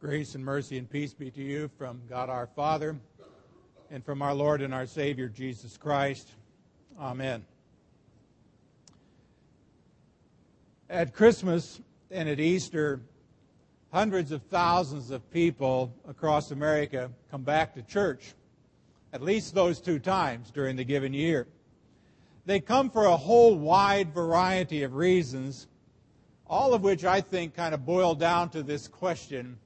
Grace and mercy and peace be to you from God our Father and from our Lord and our Savior Jesus Christ. Amen. At Christmas and at Easter, hundreds of thousands of people across America come back to church, at least those two times during the given year. They come for a whole wide variety of reasons, all of which I think kind of boil down to this question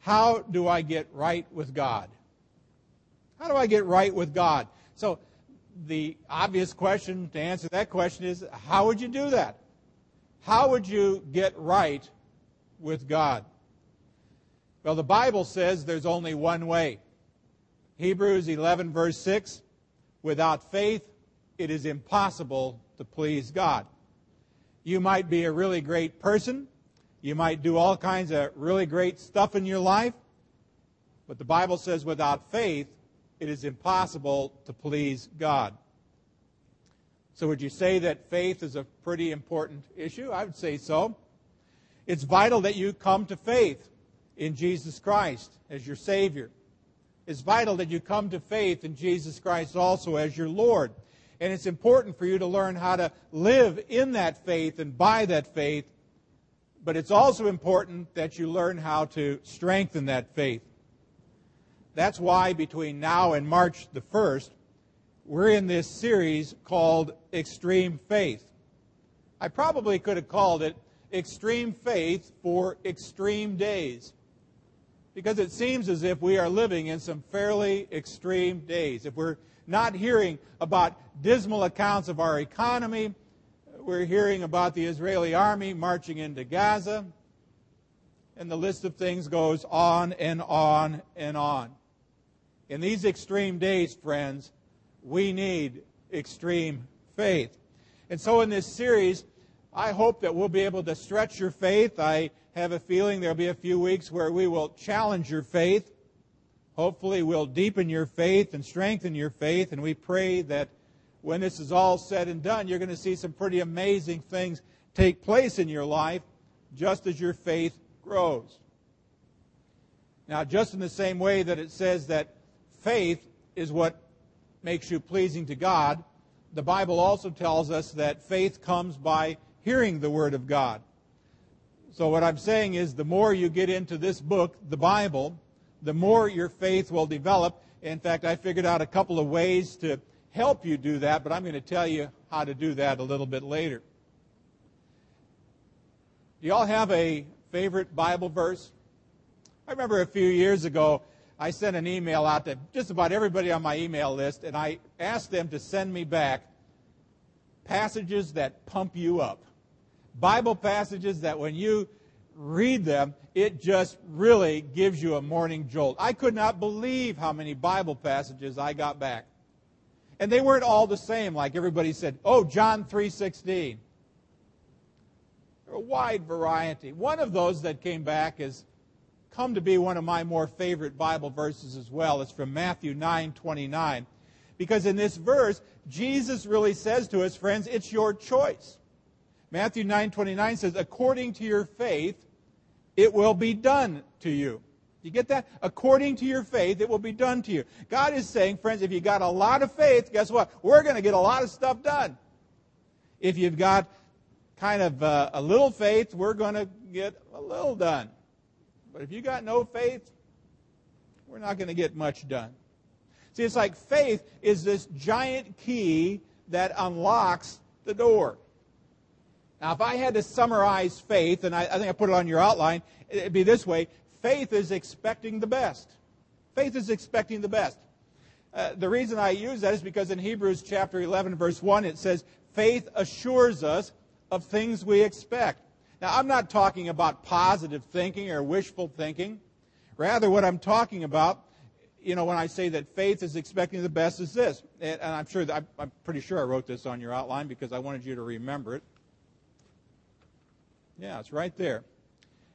How do I get right with God? How do I get right with God? So, the obvious question to answer that question is how would you do that? How would you get right with God? Well, the Bible says there's only one way. Hebrews 11, verse 6 Without faith, it is impossible to please God. You might be a really great person. You might do all kinds of really great stuff in your life. But the Bible says without faith, it is impossible to please God. So, would you say that faith is a pretty important issue? I would say so. It's vital that you come to faith in Jesus Christ as your Savior. It's vital that you come to faith in Jesus Christ also as your Lord. And it's important for you to learn how to live in that faith and by that faith. But it's also important that you learn how to strengthen that faith. That's why between now and March the 1st, we're in this series called Extreme Faith. I probably could have called it Extreme Faith for Extreme Days because it seems as if we are living in some fairly extreme days. If we're not hearing about dismal accounts of our economy. We're hearing about the Israeli army marching into Gaza. And the list of things goes on and on and on. In these extreme days, friends, we need extreme faith. And so in this series, I hope that we'll be able to stretch your faith. I have a feeling there'll be a few weeks where we will challenge your faith. Hopefully, we'll deepen your faith and strengthen your faith, and we pray that when this is all said and done, you're going to see some pretty amazing things take place in your life just as your faith grows. Now, just in the same way that it says that faith is what makes you pleasing to God, the Bible also tells us that faith comes by hearing the Word of God. So, what I'm saying is, the more you get into this book, the Bible, the more your faith will develop. In fact, I figured out a couple of ways to help you do that, but I'm going to tell you how to do that a little bit later. Do y'all have a favorite Bible verse? I remember a few years ago, I sent an email out to just about everybody on my email list, and I asked them to send me back passages that pump you up. Bible passages that when you read them, it just really gives you a morning jolt. I could not believe how many Bible passages I got back. And they weren't all the same, like everybody said, oh, John 3.16. A wide variety. One of those that came back has come to be one of my more favorite Bible verses as well. It's from Matthew 9.29. Because in this verse, Jesus really says to us, friends, it's your choice. Matthew 9.29 says, according to your faith, it will be done to you. You get that? According to your faith, it will be done to you. God is saying, friends, if you got a lot of faith, guess what? We're going to get a lot of stuff done. If you've got kind of uh, a little faith, we're going to get a little done. But if you got no faith, we're not going to get much done. See, it's like faith is this giant key that unlocks the door. Now, if I had to summarize faith, and I, I think I put it on your outline, it'd be this way faith is expecting the best. Faith is expecting the best. Uh, the reason I use that is because in Hebrews chapter 11, verse 1, it says, faith assures us of things we expect. Now, I'm not talking about positive thinking or wishful thinking. Rather, what I'm talking about, you know, when I say that faith is expecting the best is this. And, I'm sure, that, I'm pretty sure I wrote this on your outline because I wanted you to remember it. Yeah, it's right there.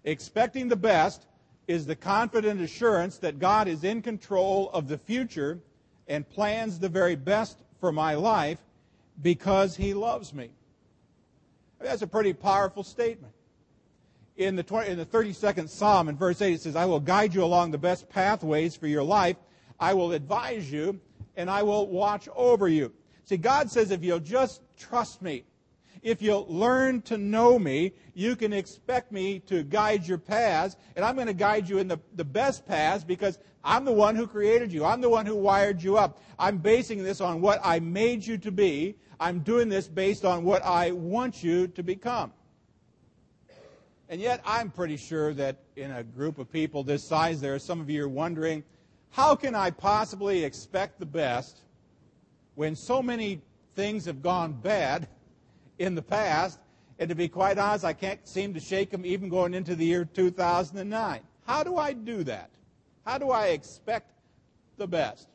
Expecting the best is the confident assurance that God is in control of the future and plans the very best for my life because he loves me. That's a pretty powerful statement. in the, 20, in the 32nd Psalm, in verse 8, it says, I will guide you along the best pathways for your life. I will advise you, and I will watch over you. See, God says, if you'll just trust me, if you'll learn to know me, you can expect me to guide your paths, and I'm going to guide you in the, the best paths because I'm the one who created you. I'm the one who wired you up. I'm basing this on what I made you to be. I'm doing this based on what I want you to become. And yet, I'm pretty sure that in a group of people this size, there are some of you are wondering, how can I possibly expect the best when so many things have gone bad in the past? And to be quite honest, I can't seem to shake them even going into the year 2009. How do I do that? How do I expect the best?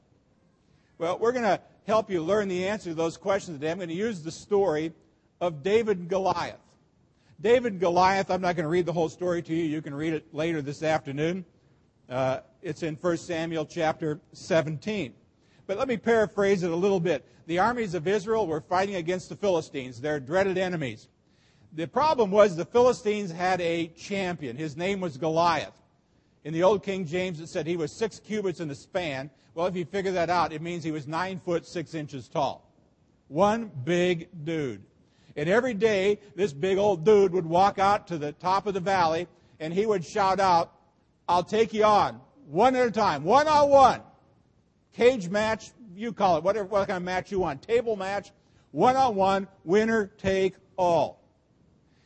Well, we're going to help you learn the answer to those questions today. I'm going to use the story of David and Goliath. David and Goliath, I'm not going to read the whole story to you. You can read it later this afternoon. Uh, it's in 1 Samuel chapter 17. But let me paraphrase it a little bit. The armies of Israel were fighting against the Philistines, their dreaded enemies. The problem was the Philistines had a champion. His name was Goliath. In the old King James, it said he was six cubits in the span. Well, if you figure that out, it means he was nine foot six inches tall. One big dude. And every day, this big old dude would walk out to the top of the valley and he would shout out, I'll take you on, one at a time, one on one. Cage match, you call it, whatever what kind of match you want. Table match, one on one, winner take all.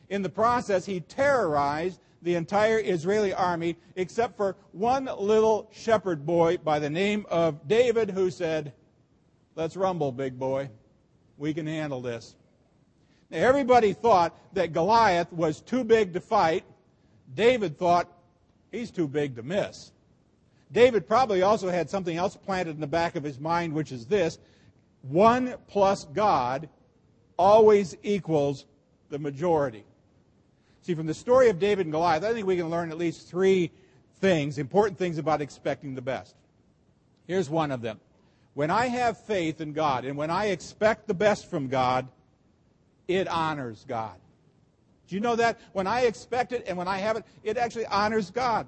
In the process, he terrorized the entire Israeli army except for one little shepherd boy by the name of David who said, Let's rumble, big boy. We can handle this. Now, everybody thought that Goliath was too big to fight. David thought he's too big to miss. David probably also had something else planted in the back of his mind, which is this one plus God always equals the majority. See, from the story of David and Goliath, I think we can learn at least three things, important things about expecting the best. Here's one of them. When I have faith in God and when I expect the best from God, it honors God. Do you know that? When I expect it and when I have it, it actually honors God.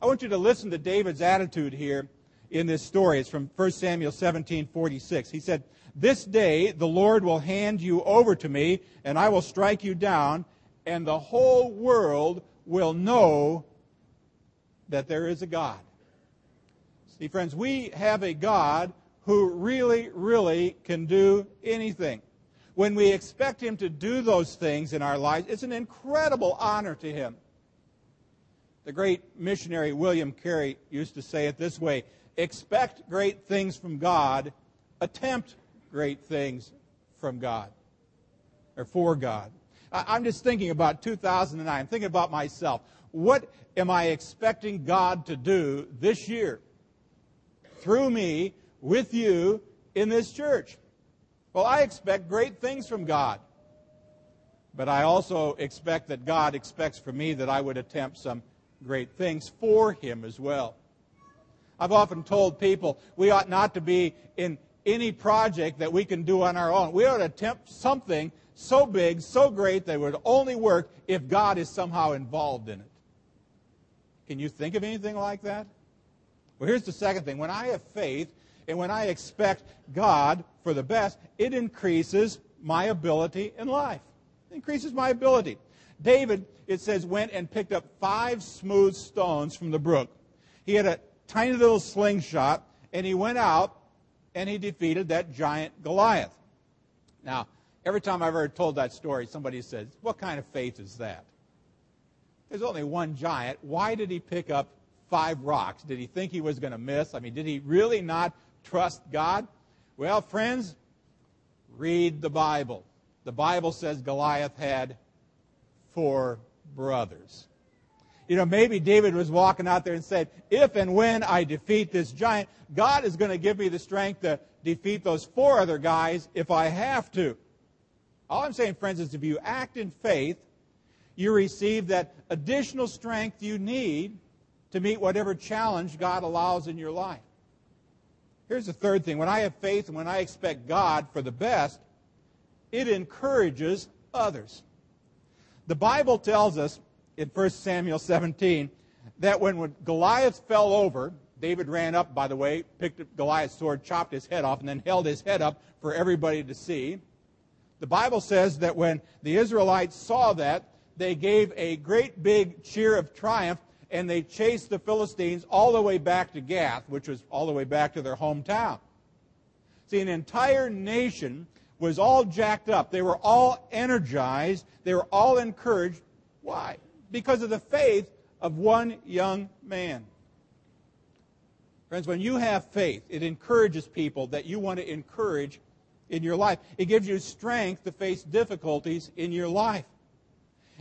I want you to listen to David's attitude here in this story. It's from 1 Samuel 17 46. He said, This day the Lord will hand you over to me, and I will strike you down, and the whole world will know that there is a God. See, friends, we have a God who really, really can do anything when we expect Him to do those things in our lives, it's an incredible honor to Him. The great missionary William Carey used to say it this way expect great things from God, attempt great things from God, or for God. I'm just thinking about 2009. I'm thinking about myself. What am I expecting God to do this year through me, with you, in this church? Well, I expect great things from God. But I also expect that God expects from me that I would attempt some great things for Him as well. I've often told people we ought not to be in any project that we can do on our own. We ought to attempt something so big, so great that would only work if God is somehow involved in it. Can you think of anything like that? Well, here's the second thing. When I have faith and when I expect God for the best, it increases my ability in life. It increases my ability. David, it says, went and picked up five smooth stones from the brook. He had a tiny little slingshot, and he went out and he defeated that giant Goliath. Now, every time I've ever told that story, somebody says, What kind of faith is that? There's only one giant. Why did he pick up five rocks? Did he think he was going to miss? I mean, did he really not trust God? Well, friends, read the Bible. The Bible says Goliath had four brothers. You know, maybe David was walking out there and said, If and when I defeat this giant, God is going to give me the strength to defeat those four other guys if I have to. All I'm saying, friends, is if you act in faith, you receive that additional strength you need to meet whatever challenge God allows in your life. Here's the third thing when I have faith and when I expect God for the best, it encourages others. The Bible tells us in 1 Samuel 17 that when Goliath fell over, David ran up, by the way, picked up Goliath's sword, chopped his head off, and then held his head up for everybody to see. The Bible says that when the Israelites saw that, they gave a great big cheer of triumph and they chased the Philistines all the way back to Gath, which was all the way back to their hometown. See, an entire nation was all jacked up. They were all energized. They were all encouraged. Why? Because of the faith of one young man. Friends, when you have faith, it encourages people that you want to encourage in your life. It gives you strength to face difficulties in your life.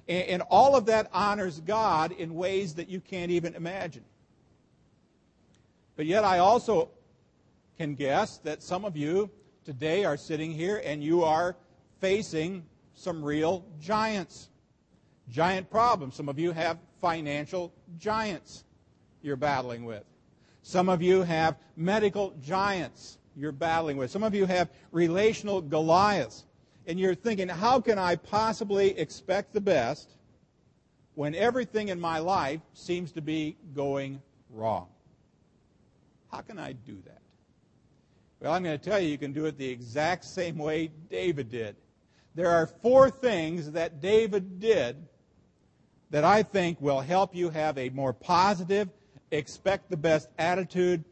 And, all of that honors God in ways that you can't even imagine. But yet, I also can guess that some of you today are sitting here and you are facing some real giants, giant problems. Some of you have financial giants you're battling with. Some of you have medical giants you're battling with. Some of you have relational Goliaths. And you're thinking, how can I possibly expect the best when everything in my life seems to be going wrong? How can I do that? Well, I'm going to tell you, you can do it the exact same way David did. There are four things that David did that I think will help you have a more positive, expect the best attitude,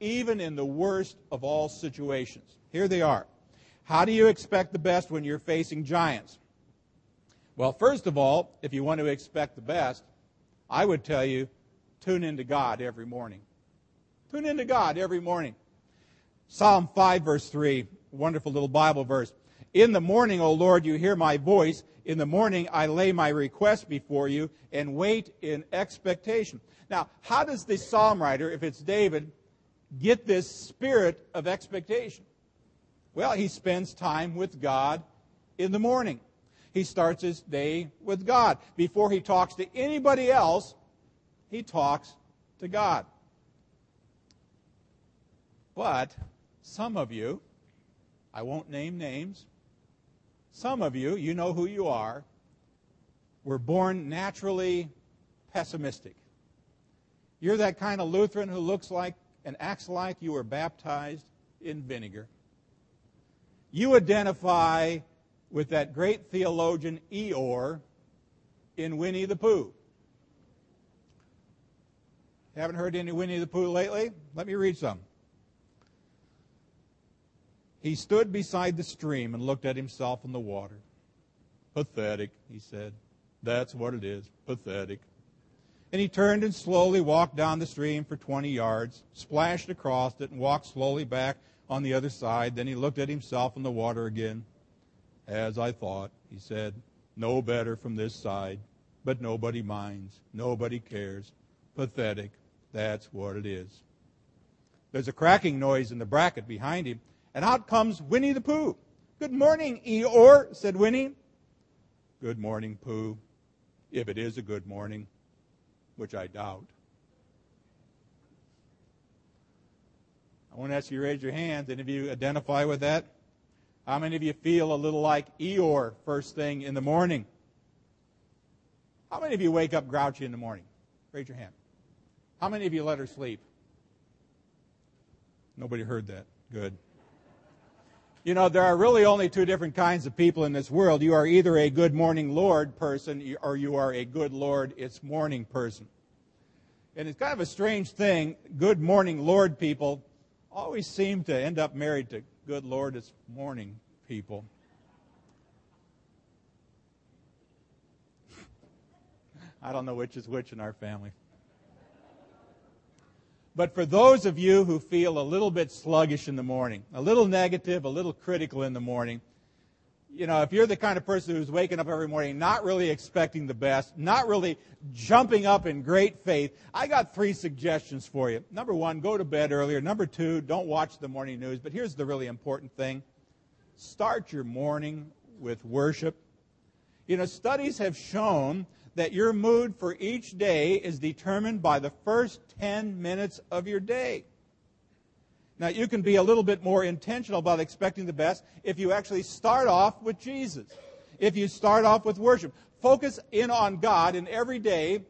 even in the worst of all situations. Here they are. How do you expect the best when you're facing giants? Well, first of all, if you want to expect the best, I would tell you tune into God every morning. Tune into God every morning. Psalm 5, verse 3, wonderful little Bible verse. In the morning, O Lord, you hear my voice. In the morning, I lay my request before you and wait in expectation. Now, how does the psalm writer, if it's David, get this spirit of expectation? Well, he spends time with God in the morning. He starts his day with God. Before he talks to anybody else, he talks to God. But some of you, I won't name names, some of you, you know who you are, were born naturally pessimistic. You're that kind of Lutheran who looks like and acts like you were baptized in vinegar. You identify with that great theologian Eeyore in Winnie the Pooh. Haven't heard any Winnie the Pooh lately? Let me read some. He stood beside the stream and looked at himself in the water. Pathetic, he said. That's what it is. Pathetic. And he turned and slowly walked down the stream for 20 yards, splashed across it, and walked slowly back on the other side. Then he looked at himself in the water again. As I thought, he said, no better from this side, but nobody minds. Nobody cares. Pathetic. That's what it is. There's a cracking noise in the bracket behind him, and out comes Winnie the Pooh. Good morning, Eeyore, said Winnie. Good morning, Pooh, if it is a good morning, which I doubt. I want to ask you to raise your hands. Any of you identify with that? How many of you feel a little like Eeyore first thing in the morning? How many of you wake up grouchy in the morning? Raise your hand. How many of you let her sleep? Nobody heard that. Good. You know, there are really only two different kinds of people in this world. You are either a good morning Lord person or you are a good Lord, it's morning person. And it's kind of a strange thing. Good morning Lord people always seem to end up married to good Lord, it's morning people. I don't know which is which in our family. But for those of you who feel a little bit sluggish in the morning, a little negative, a little critical in the morning, you know, if you're the kind of person who's waking up every morning not really expecting the best, not really jumping up in great faith, I got three suggestions for you. Number one, go to bed earlier. Number two, don't watch the morning news. But here's the really important thing start your morning with worship. You know, studies have shown that your mood for each day is determined by the first 10 minutes of your day. Now, you can be a little bit more intentional about expecting the best if you actually start off with Jesus. If you start off with worship. focus in on God and every day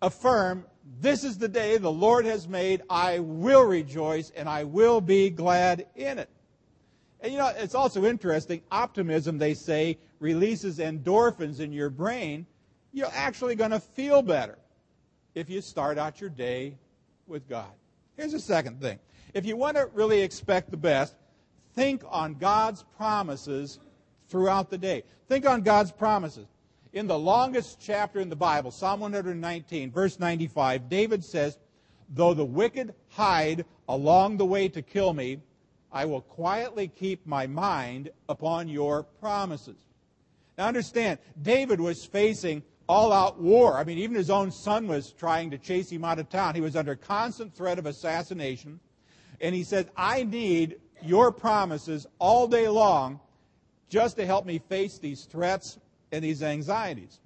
affirm, This is the day the Lord has made. I will rejoice and I will be glad in it. And you know, it's also interesting. Optimism, they say, releases endorphins in your brain. You're actually going to feel better if you start out your day with God. Here's the second thing. If you want to really expect the best, think on God's promises throughout the day. Think on God's promises. In the longest chapter in the Bible, Psalm 119, verse 95, David says, Though the wicked hide along the way to kill me, I will quietly keep my mind upon your promises. Now understand, David was facing all out war. I mean, even his own son was trying to chase him out of town. He was under constant threat of assassination. And he said, I need your promises all day long just to help me face these threats and these anxieties.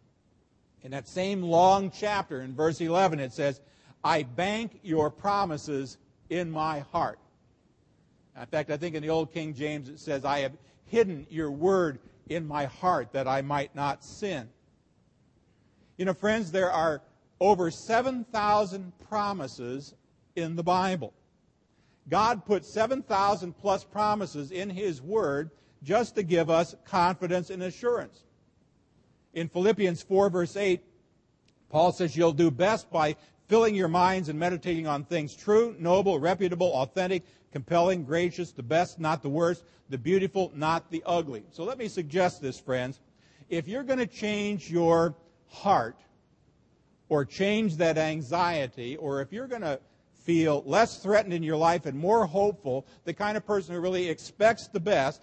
In that same long chapter, in verse 11, it says, I bank your promises in my heart. In fact, I think in the Old King James it says, I have hidden your word in my heart that I might not sin. You know, friends, there are over 7,000 promises in the Bible. God put 7,000 plus promises in His Word just to give us confidence and assurance. In Philippians 4, verse 8, Paul says, You'll do best by filling your minds and meditating on things true, noble, reputable, authentic, compelling, gracious, the best, not the worst, the beautiful, not the ugly. So let me suggest this, friends. If you're going to change your heart, or change that anxiety, or if you're going to feel less threatened in your life and more hopeful, the kind of person who really expects the best,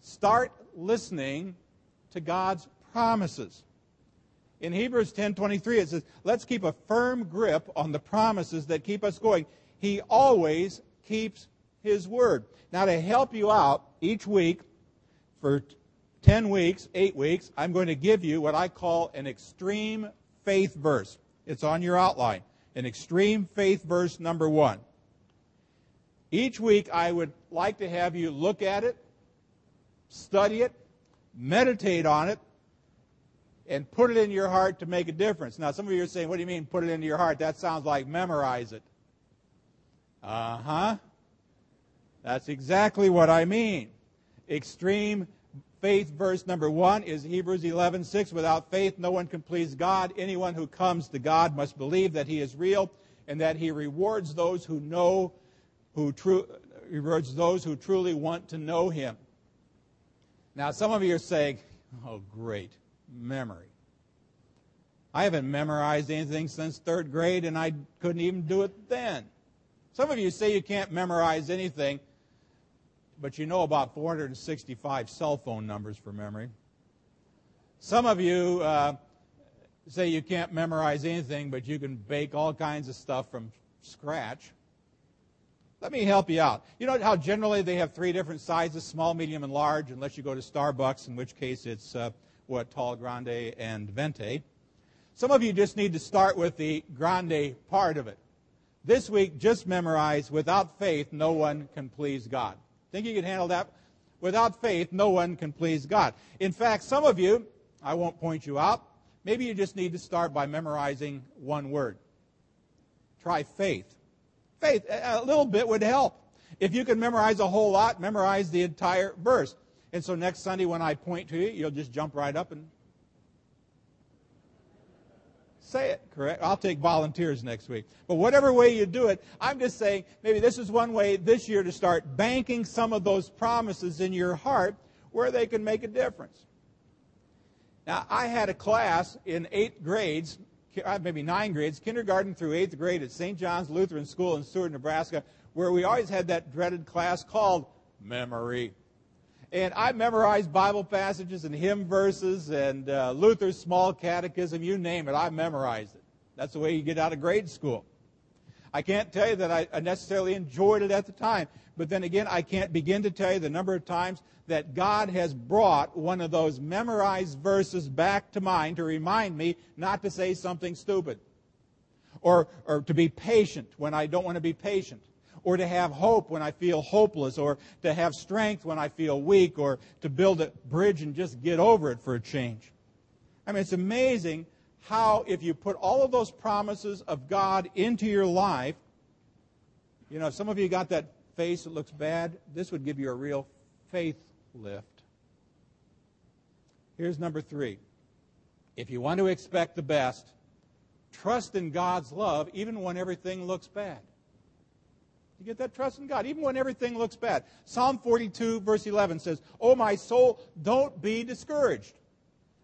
start listening to God's promises. In Hebrews 10:23 it says, "Let's keep a firm grip on the promises that keep us going. He always keeps his word." Now to help you out each week for 10 weeks, 8 weeks, I'm going to give you what I call an extreme faith verse. It's on your outline an extreme faith verse number one. Each week, I would like to have you look at it, study it, meditate on it, and put it in your heart to make a difference. Now, some of you are saying, What do you mean, put it into your heart? That sounds like memorize it. Uh huh. That's exactly what I mean. Extreme faith verse number one is Hebrews 11, 6. Without faith, no one can please God. Anyone who comes to God must believe that he is real and that he rewards those who know, who true, rewards those who truly want to know him. Now, some of you are saying, oh, great, memory. I haven't memorized anything since third grade, and I couldn't even do it then. Some of you say you can't memorize anything but you know about 465 cell phone numbers for memory. Some of you uh, say you can't memorize anything, but you can bake all kinds of stuff from scratch. Let me help you out. You know how generally they have three different sizes small, medium, and large, unless you go to Starbucks, in which case it's uh, what, tall, grande, and venti. Some of you just need to start with the grande part of it. This week, just memorize without faith, no one can please God. Think you can handle that? Without faith, no one can please God. In fact, some of you, I won't point you out, maybe you just need to start by memorizing one word. Try faith. Faith, a little bit would help. If you can memorize a whole lot, memorize the entire verse. And so next Sunday when I point to you, you'll just jump right up and say it, correct? I'll take volunteers next week. But whatever way you do it, I'm just saying maybe this is one way this year to start banking some of those promises in your heart where they can make a difference. Now, I had a class in eighth grades, uh, maybe nine grades, kindergarten through eighth grade at St. John's Lutheran School in Seward, Nebraska, where we always had that dreaded class called memory. And I memorized Bible passages and hymn verses and uh, Luther's small catechism, you name it, I memorized it. That's the way you get out of grade school. I can't tell you that I necessarily enjoyed it at the time, but then again, I can't begin to tell you the number of times that God has brought one of those memorized verses back to mind to remind me not to say something stupid or, or to be patient when I don't want to be patient or to have hope when I feel hopeless, or to have strength when I feel weak, or to build a bridge and just get over it for a change. I mean, it's amazing how, if you put all of those promises of God into your life, you know, some of you got that face that looks bad. This would give you a real faith lift. Here's number three. If you want to expect the best, trust in God's love even when everything looks bad. You get that trust in God, even when everything looks bad. Psalm 42, verse 11 says, Oh, my soul, don't be discouraged.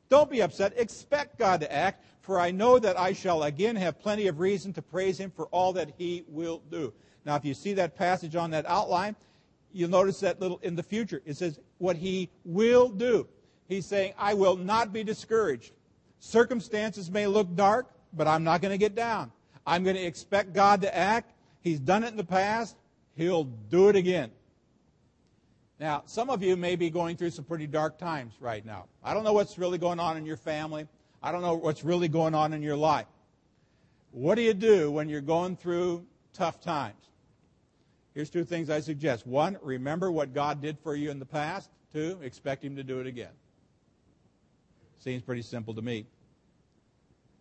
Don't be upset. Expect God to act, for I know that I shall again have plenty of reason to praise Him for all that He will do. Now, if you see that passage on that outline, you'll notice that little in the future. It says, What He will do. He's saying, I will not be discouraged. Circumstances may look dark, but I'm not going to get down. I'm going to expect God to act. He's done it in the past. He'll do it again. Now, some of you may be going through some pretty dark times right now. I don't know what's really going on in your family. I don't know what's really going on in your life. What do you do when you're going through tough times? Here's two things I suggest. One, remember what God did for you in the past. Two, expect Him to do it again. Seems pretty simple to me.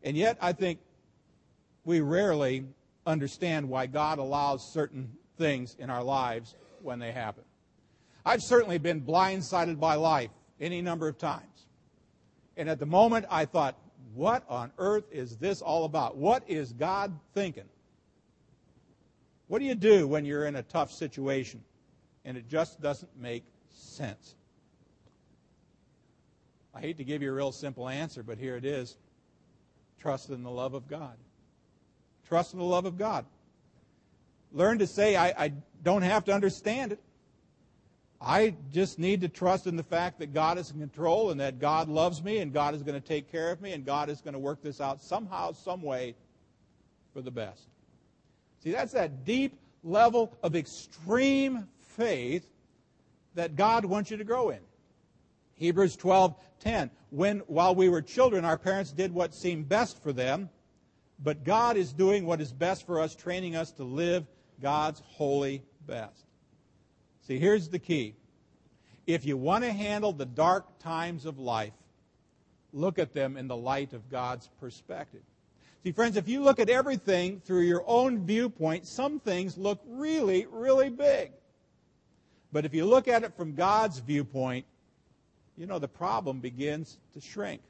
And yet, I think we rarely understand why God allows certain things in our lives when they happen. I've certainly been blindsided by life any number of times. And at the moment, I thought, what on earth is this all about? What is God thinking? What do you do when you're in a tough situation and it just doesn't make sense? I hate to give you a real simple answer, but here it is. Trust in the love of God. Trust in the love of God. Learn to say, I, I don't have to understand it. I just need to trust in the fact that God is in control and that God loves me and God is going to take care of me and God is going to work this out somehow, some way for the best. See, that's that deep level of extreme faith that God wants you to grow in. Hebrews 12:10 When while we were children our parents did what seemed best for them, but God is doing what is best for us, training us to live God's holy best. See, here's the key. If you want to handle the dark times of life, look at them in the light of God's perspective. See, friends, if you look at everything through your own viewpoint, some things look really, really big. But if you look at it from God's viewpoint, you know, the problem begins to shrink.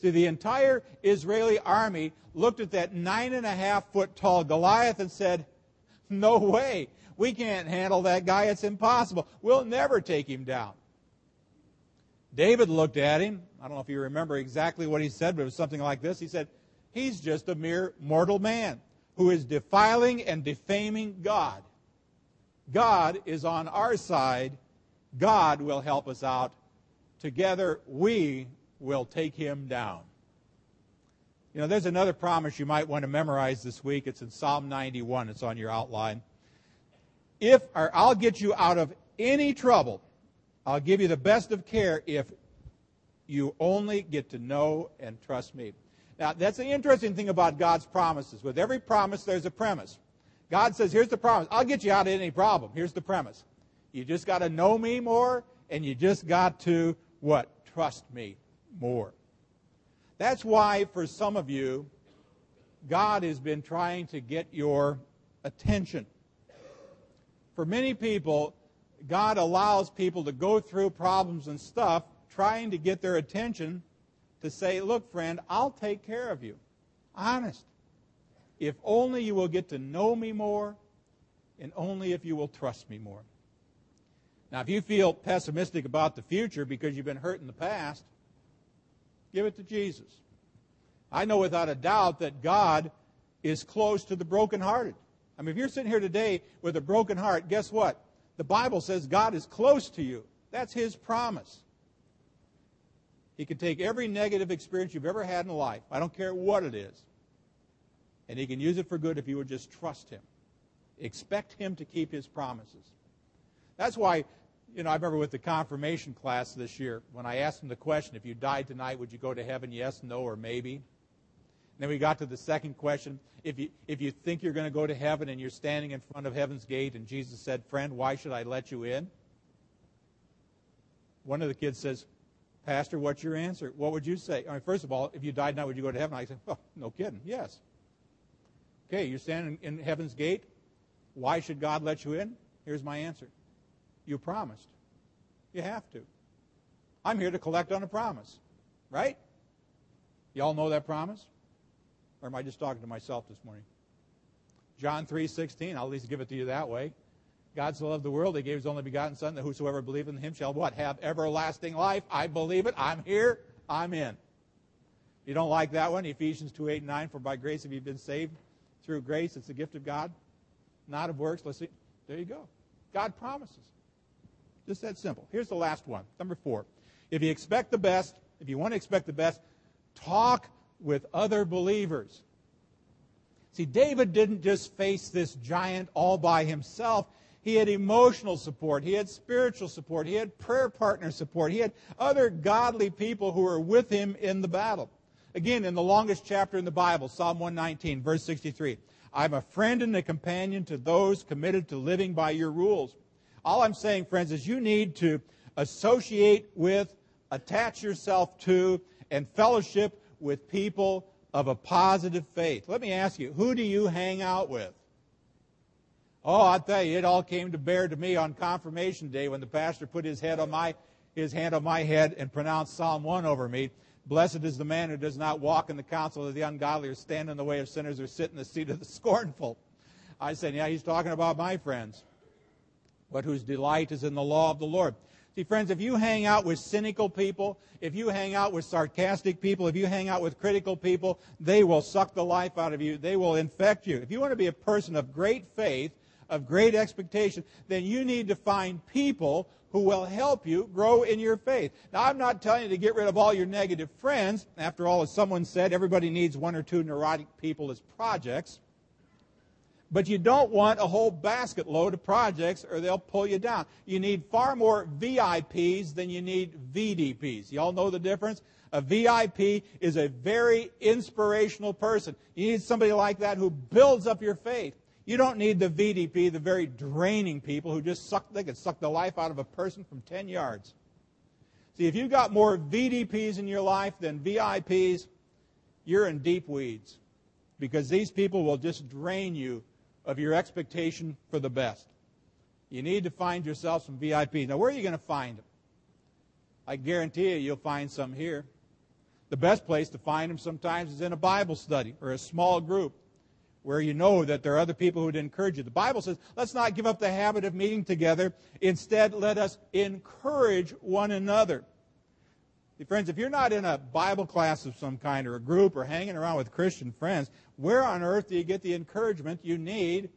See, the entire Israeli army looked at that nine and a half foot tall Goliath and said, No way. We can't handle that guy. It's impossible. We'll never take him down. David looked at him. I don't know if you remember exactly what he said, but it was something like this. He said, He's just a mere mortal man who is defiling and defaming God. God is on our side. God will help us out. Together, we will take him down. You know, there's another promise you might want to memorize this week. It's in Psalm 91. It's on your outline if or I'll get you out of any trouble. I'll give you the best of care if you only get to know and trust me. Now, that's the interesting thing about God's promises. With every promise, there's a premise. God says, here's the promise. I'll get you out of any problem. Here's the premise. You just got to know me more, and you just got to, what? Trust me more. That's why, for some of you, God has been trying to get your attention for many people, God allows people to go through problems and stuff trying to get their attention to say, Look, friend, I'll take care of you. Honest. If only you will get to know me more, and only if you will trust me more. Now, if you feel pessimistic about the future because you've been hurt in the past, give it to Jesus. I know without a doubt that God is close to the brokenhearted. I mean, if you're sitting here today with a broken heart, guess what? The Bible says God is close to you. That's His promise. He can take every negative experience you've ever had in life, I don't care what it is, and He can use it for good if you would just trust Him. Expect Him to keep His promises. That's why, you know, I remember with the confirmation class this year, when I asked them the question, if you died tonight, would you go to heaven? Yes, no, or maybe? then we got to the second question. If you, if you think you're going to go to heaven and you're standing in front of heaven's gate, and Jesus said, Friend, why should I let you in? One of the kids says, Pastor, what's your answer? What would you say? I mean, first of all, if you died now, would you go to heaven? I said, Well, no kidding. Yes. Okay, you're standing in heaven's gate. Why should God let you in? Here's my answer. You promised. You have to. I'm here to collect on a promise. Right? Y'all know that promise? Or am I just talking to myself this morning? John 3:16, I'll at least give it to you that way. God so loved the world, he gave his only begotten Son, that whosoever believeth in him shall what? Have everlasting life. I believe it. I'm here. I'm in. You don't like that one? Ephesians 2, 8, and 9, for by grace have you been saved through grace. It's the gift of God, not of works. Let's see. There you go. God promises. Just that simple. Here's the last one. Number four. If you expect the best, if you want to expect the best, talk with other believers. See, David didn't just face this giant all by himself. He had emotional support. He had spiritual support. He had prayer partner support. He had other godly people who were with him in the battle. Again, in the longest chapter in the Bible, Psalm 119, verse 63, I'm a friend and a companion to those committed to living by your rules. All I'm saying, friends, is you need to associate with, attach yourself to, and fellowship with people of a positive faith. Let me ask you, who do you hang out with? Oh, I'll tell you, it all came to bear to me on confirmation day when the pastor put his head on my his hand on my head and pronounced Psalm 1 over me. Blessed is the man who does not walk in the counsel of the ungodly or stand in the way of sinners or sit in the seat of the scornful. I said, yeah, he's talking about my friends, but whose delight is in the law of the Lord. See, friends, if you hang out with cynical people, if you hang out with sarcastic people, if you hang out with critical people, they will suck the life out of you. They will infect you. If you want to be a person of great faith, of great expectation, then you need to find people who will help you grow in your faith. Now, I'm not telling you to get rid of all your negative friends. After all, as someone said, everybody needs one or two neurotic people as projects. But you don't want a whole basket load of projects or they'll pull you down. You need far more VIPs than you need VDPs. You all know the difference? A VIP is a very inspirational person. You need somebody like that who builds up your faith. You don't need the VDP, the very draining people who just suck, they can suck the life out of a person from 10 yards. See, if you've got more VDPs in your life than VIPs, you're in deep weeds because these people will just drain you of your expectation for the best. You need to find yourself some VIPs. Now, where are you going to find them? I guarantee you, you'll find some here. The best place to find them sometimes is in a Bible study or a small group where you know that there are other people who would encourage you. The Bible says, let's not give up the habit of meeting together. Instead, let us encourage one another. Friends, if you're not in a Bible class of some kind or a group or hanging around with Christian friends, where on earth do you get the encouragement you need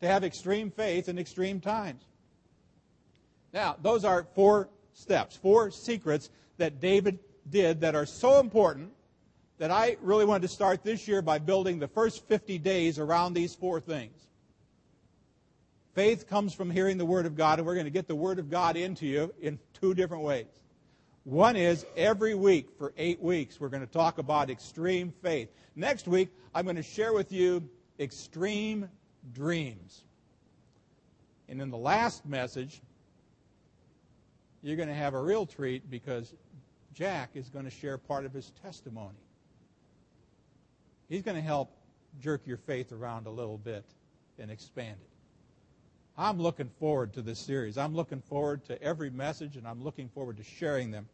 to have extreme faith in extreme times? Now, those are four steps, four secrets that David did that are so important that I really wanted to start this year by building the first 50 days around these four things. Faith comes from hearing the Word of God, and we're going to get the Word of God into you in two different ways. One is every week for eight weeks, we're going to talk about extreme faith. Next week, I'm going to share with you extreme dreams. And in the last message, you're going to have a real treat because Jack is going to share part of his testimony. He's going to help jerk your faith around a little bit and expand it. I'm looking forward to this series. I'm looking forward to every message, and I'm looking forward to sharing them.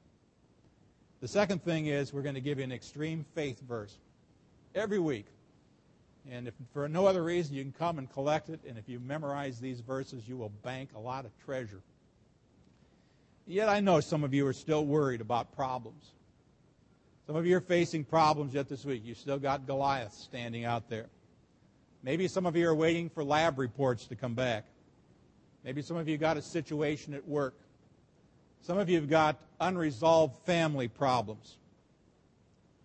The second thing is we're going to give you an extreme faith verse every week. And if for no other reason, you can come and collect it. And if you memorize these verses, you will bank a lot of treasure. Yet I know some of you are still worried about problems. Some of you are facing problems yet this week. You've still got Goliath standing out there. Maybe some of you are waiting for lab reports to come back. Maybe some of you got a situation at work. Some of you have got unresolved family problems.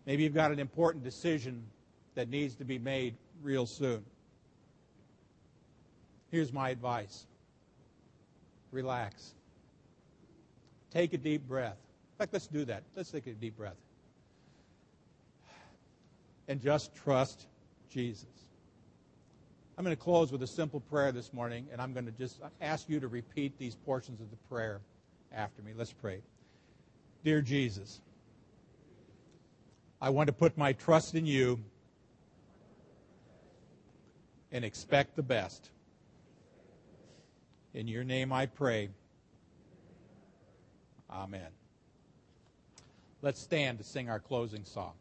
Maybe you've got an important decision that needs to be made real soon. Here's my advice relax. Take a deep breath. In fact, let's do that. Let's take a deep breath and just trust Jesus. I'm going to close with a simple prayer this morning, and I'm going to just ask you to repeat these portions of the prayer after me. Let's pray. Dear Jesus, I want to put my trust in you and expect the best. In your name I pray. Amen. Let's stand to sing our closing song.